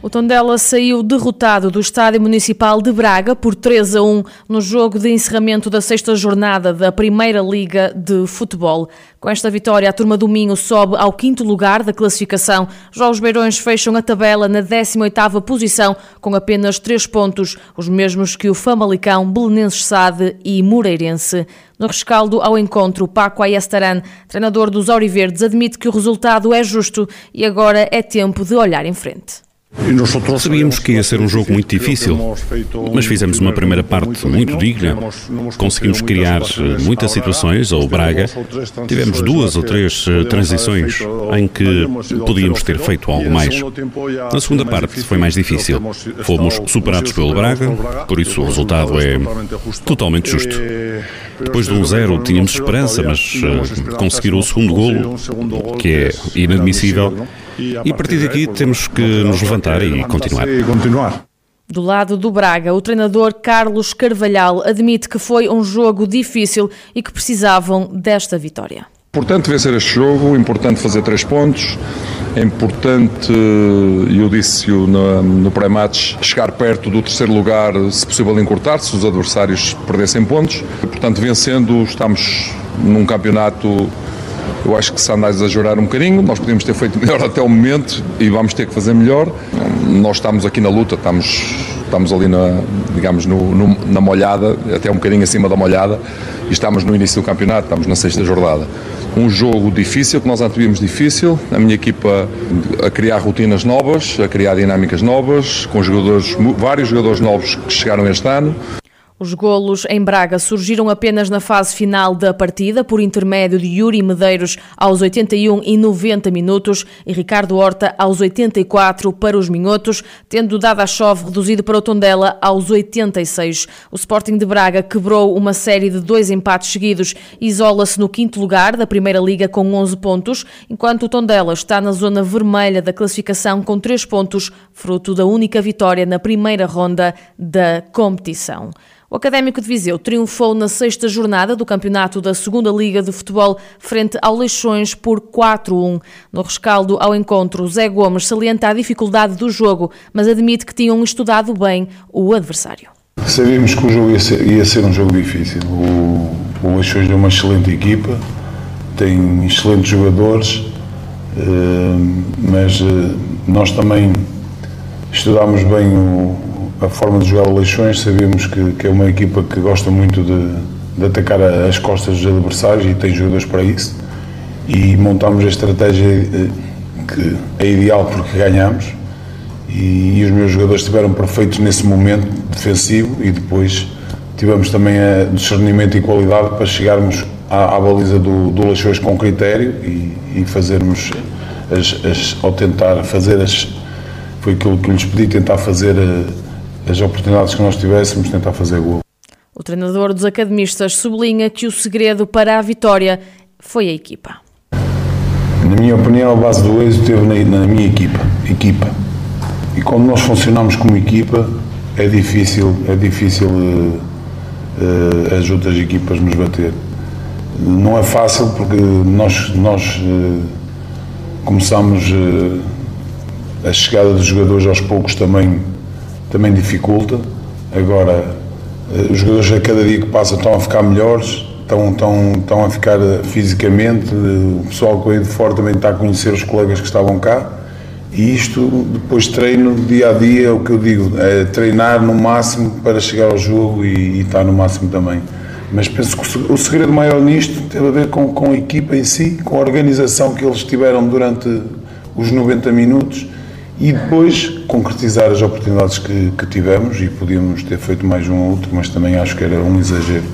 O Tondela saiu derrotado do Estádio Municipal de Braga por 3 a 1 no jogo de encerramento da sexta jornada da Primeira Liga de Futebol. Com esta vitória, a turma do Minho sobe ao quinto lugar da classificação. Já os Beirões fecham a tabela na 18ª posição com apenas 3 pontos, os mesmos que o Famalicão, Belenenses Sade e Moreirense. No rescaldo ao encontro, Paco Ayestaran, treinador dos Auriverdes, admite que o resultado é justo e agora é tempo de olhar em frente. Sabíamos que ia ser um jogo muito difícil, mas fizemos uma primeira parte muito digna. Conseguimos criar eh, muitas situações ao Braga. Tivemos duas ou três eh, transições em que podíamos ter feito algo mais. Na segunda parte foi mais difícil. Fomos superados pelo Braga, por isso o resultado é totalmente justo. Depois de um zero tínhamos esperança, mas uh, conseguir o segundo golo, que é inadmissível, e a partir daqui temos que nos levantar e continuar. Do lado do Braga, o treinador Carlos Carvalhal admite que foi um jogo difícil e que precisavam desta vitória. Importante vencer este jogo, importante fazer três pontos, é importante, eu disse no, no pré-match, chegar perto do terceiro lugar, se possível encurtar, se os adversários perdessem pontos. Portanto, vencendo, estamos num campeonato eu acho que se anda a exagerar um bocadinho, nós podíamos ter feito melhor até o momento e vamos ter que fazer melhor. Nós estamos aqui na luta, estamos, estamos ali na, digamos, no, no, na molhada, até um bocadinho acima da molhada, e estamos no início do campeonato, estamos na sexta jornada um jogo difícil, que nós antevíamos difícil, a minha equipa a criar rotinas novas, a criar dinâmicas novas, com jogadores, vários jogadores novos que chegaram este ano. Os golos em Braga surgiram apenas na fase final da partida, por intermédio de Yuri Medeiros aos 81 e 90 minutos e Ricardo Horta aos 84 para os Minhotos, tendo dado a chove reduzido para o Tondela aos 86. O Sporting de Braga quebrou uma série de dois empates seguidos e isola-se no quinto lugar da Primeira Liga com 11 pontos, enquanto o Tondela está na zona vermelha da classificação com 3 pontos, fruto da única vitória na primeira ronda da competição. O Académico de Viseu triunfou na sexta jornada do campeonato da Segunda Liga de Futebol frente ao Leixões por 4-1. No rescaldo ao encontro, Zé Gomes salienta a dificuldade do jogo, mas admite que tinham estudado bem o adversário. Sabíamos que o jogo ia ser, ia ser um jogo difícil. O, o Leixões é uma excelente equipa, tem excelentes jogadores, eh, mas eh, nós também estudámos bem o, a forma de jogar o Leixões, sabemos que, que, é uma equipa que gosta muito de, de atacar as costas dos adversários e tem jogadores para isso. E montámos a estratégia eh, que é ideal porque ganhamos. E, e, os meus jogadores estiveram perfeitos nesse momento defensivo e depois tivemos também a discernimento e qualidade para chegarmos à, à baliza do, do Leixões com critério e, e fazermos as, as, ao tentar fazer as foi aquilo que lhes pedi tentar fazer eh, as oportunidades que nós tivéssemos, tentar fazer gol. O treinador dos academistas sublinha que o segredo para a vitória foi a equipa. Na minha opinião, a base do êxito esteve na, na minha equipa, equipa. E como nós funcionamos como equipa, é difícil, é difícil uh, uh, as outras equipas nos bater. Não é fácil porque nós, nós uh, começamos a chegada dos jogadores aos poucos também também dificulta. Agora, eh, os jogadores a cada dia que passa estão a ficar melhores, estão, estão, estão a ficar eh, fisicamente, o pessoal que veio de fora também está a conhecer os colegas que estavam cá. E isto, depois treino, dia a dia, é o que eu digo, é treinar no máximo para chegar ao jogo e, e estar no máximo também. Mas penso que o segredo maior nisto teve a ver com, com a equipa em si, com a organização que eles tiveram durante os 90 minutos e depois concretizar as oportunidades que, que tivemos e podíamos ter feito mais um ou outro, mas também acho que era um exagero.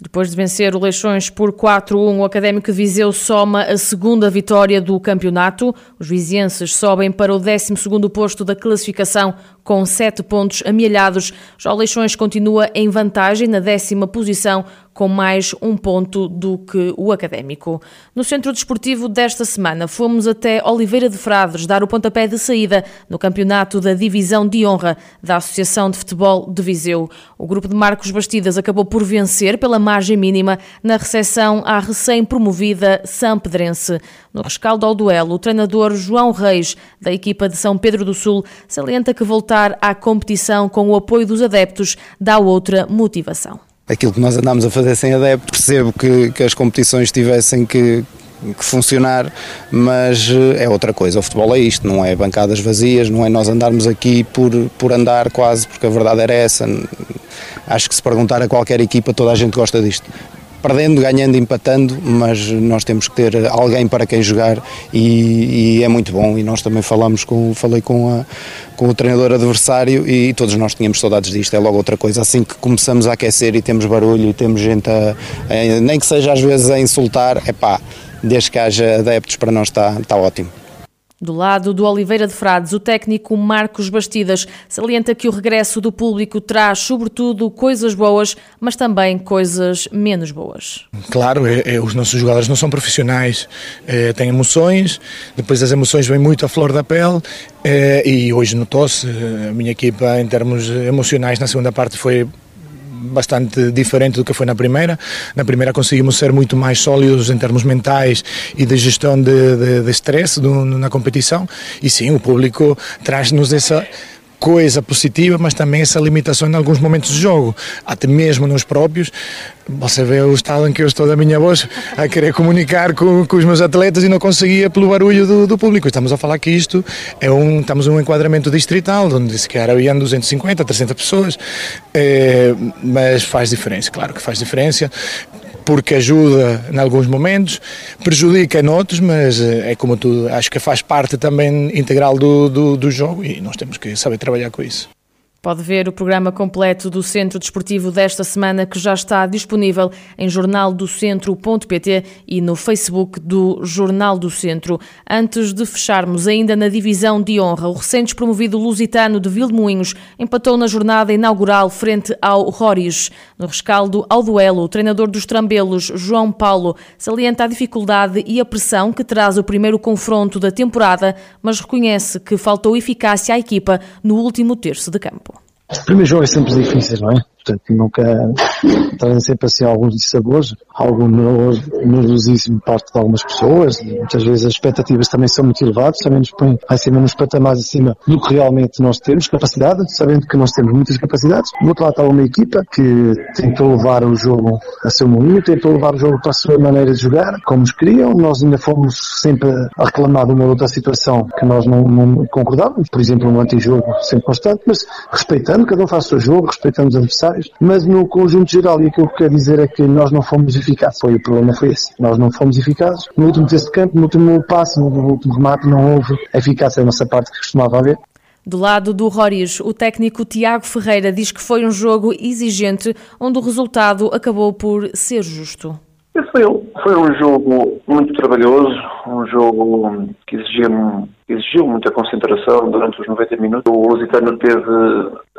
Depois de vencer o Leixões por 4-1, o Académico de Viseu soma a segunda vitória do campeonato. Os vizienses sobem para o 12º posto da classificação com 7 pontos amealhados. Já o Leixões continua em vantagem na décima posição com mais um ponto do que o académico. No centro desportivo desta semana, fomos até Oliveira de Frades dar o pontapé de saída no campeonato da Divisão de Honra da Associação de Futebol de Viseu. O grupo de Marcos Bastidas acabou por vencer pela margem mínima na recepção à recém-promovida São Pedrense. No rescaldo ao duelo, o treinador João Reis, da equipa de São Pedro do Sul, salienta que voltar à competição com o apoio dos adeptos dá outra motivação. Aquilo que nós andamos a fazer sem adeptos, percebo que, que as competições tivessem que, que funcionar, mas eh, é outra coisa. O futebol é isto, não é bancadas vazias, não é nós andarmos aqui por, por andar quase, porque a verdade era essa. Acho que se perguntar a qualquer equipa, toda a gente gosta disto perdendo, ganhando, empatando, mas nós temos que ter alguém para quem jogar e, e, é muito bom. E nós também falamos com, falei com, a, com o treinador adversário e todos nós tínhamos saudades disto. É logo outra coisa. Assim que começamos a aquecer e temos barulho e temos gente a, a nem que seja às vezes a insultar, é pá, desde que haja adeptos para nós está, está ótimo. Do lado do Oliveira de Frades, o técnico Marcos Bastidas salienta que o regresso do público traz, sobretudo, coisas boas, mas também coisas menos boas. Claro, é, é, os nossos jogadores não são profissionais, é, têm emoções, depois as emoções vêm muito à flor da pele é, e hoje notou-se, a minha equipa, em termos emocionais, na segunda parte foi bastante diferente do que foi na primeira. Na primeira conseguimos ser muito mais sólidos em termos mentais e de gestão de, stress na competição. E sim, o público traz-nos essa coisa positiva, mas também essa limitação em alguns momentos de jogo, até mesmo nos próprios. Você vê o estado em que eu estou da minha voz a querer comunicar com, com os meus atletas e não conseguia pelo barulho do, do, público. Estamos a falar que isto é um, estamos num enquadramento distrital, onde se calhar havia 250, 300 pessoas, é, mas faz diferença, claro que faz diferença porque ajuda em alguns momentos, prejudica em outros, mas eh, é como tudo, acho que faz parte também integral do, do, do jogo e nós temos que saber trabalhar com isso. Pode ver o programa completo do Centro Desportivo desta semana, que já está disponível em jornaldocentro.pt e no Facebook do Jornal do Centro. Antes de fecharmos, ainda na divisão de honra, o recente promovido lusitano de Vilmoinhos empatou na jornada inaugural frente ao Roriz. No rescaldo ao duelo, o treinador dos Trambelos, João Paulo, salienta a dificuldade e a pressão que traz o primeiro confronto da temporada, mas reconhece que faltou eficácia à equipa no último terço de campo. O primeiro jogo é sempre difícil, não é? Portanto nunca trazem sempre assim alguns dissabores, algum nervosismo parte de algumas pessoas, muitas vezes as expectativas também são muito elevadas, também nos põem acima nos patamares acima do que realmente nós temos capacidade, sabendo que nós temos muitas capacidades. Do outro lado está uma equipa que tentou levar o jogo a seu moinho, tentou levar o jogo para a sua maneira de jogar, como nos queriam, nós ainda fomos sempre a reclamar de uma outra situação que nós não, não concordávamos, por exemplo, um antijogo sempre constante, mas respeitando, cada um faz o seu jogo, respeitando os adversários, mas no conjunto geral, e aquilo que quero dizer é que nós não fomos eficazes. Foi o problema foi esse. Nós não fomos eficazes. No último terço de campo, no último passo, no último remate, não houve eficácia da nossa parte que costumava haver. Do lado do Roriz, o técnico Tiago Ferreira diz que foi um jogo exigente, onde o resultado acabou por ser justo. Foi, foi um jogo muito trabalhoso, um jogo que exigia, exigiu muita concentração durante os 90 minutos. O Lusitano teve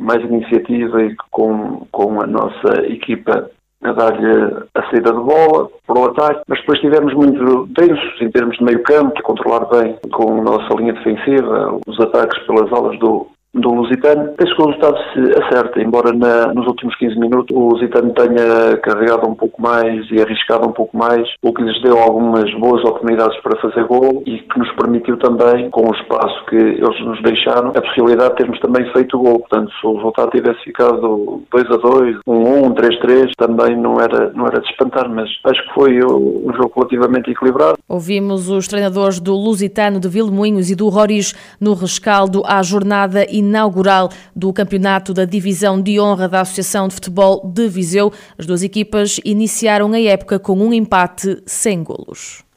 mais iniciativa e com, com a nossa equipa a dar-lhe a saída de bola para o ataque, mas depois estivemos muito tensos em termos de meio campo, a controlar bem com a nossa linha defensiva, os ataques pelas alas do, do Lusitano. Penso que o resultado se acerta, embora na, nos últimos 15 minutos o Lusitano tenha carregado um pouco mais e arriscado um pouco mais, o que lhes deu algumas boas oportunidades para fazer gol e que nos permitiu também, com o espaço que eles nos deixaram, a possibilidade de termos também feito gol. Portanto, se o resultado tivesse ficado 2 a 2, 1 1, 1 3 3, também não era, não era de espantar, mas acho que foi um jogo relativamente equilibrado. Ouvimos os treinadores do Lusitano de Vilmoinhos e do Roriz no rescaldo à jornada e inaugural do campeonato da Divisão de Honra da Associação de Futebol de Viseu. As duas equipas iniciaram a época com um empate sem golos.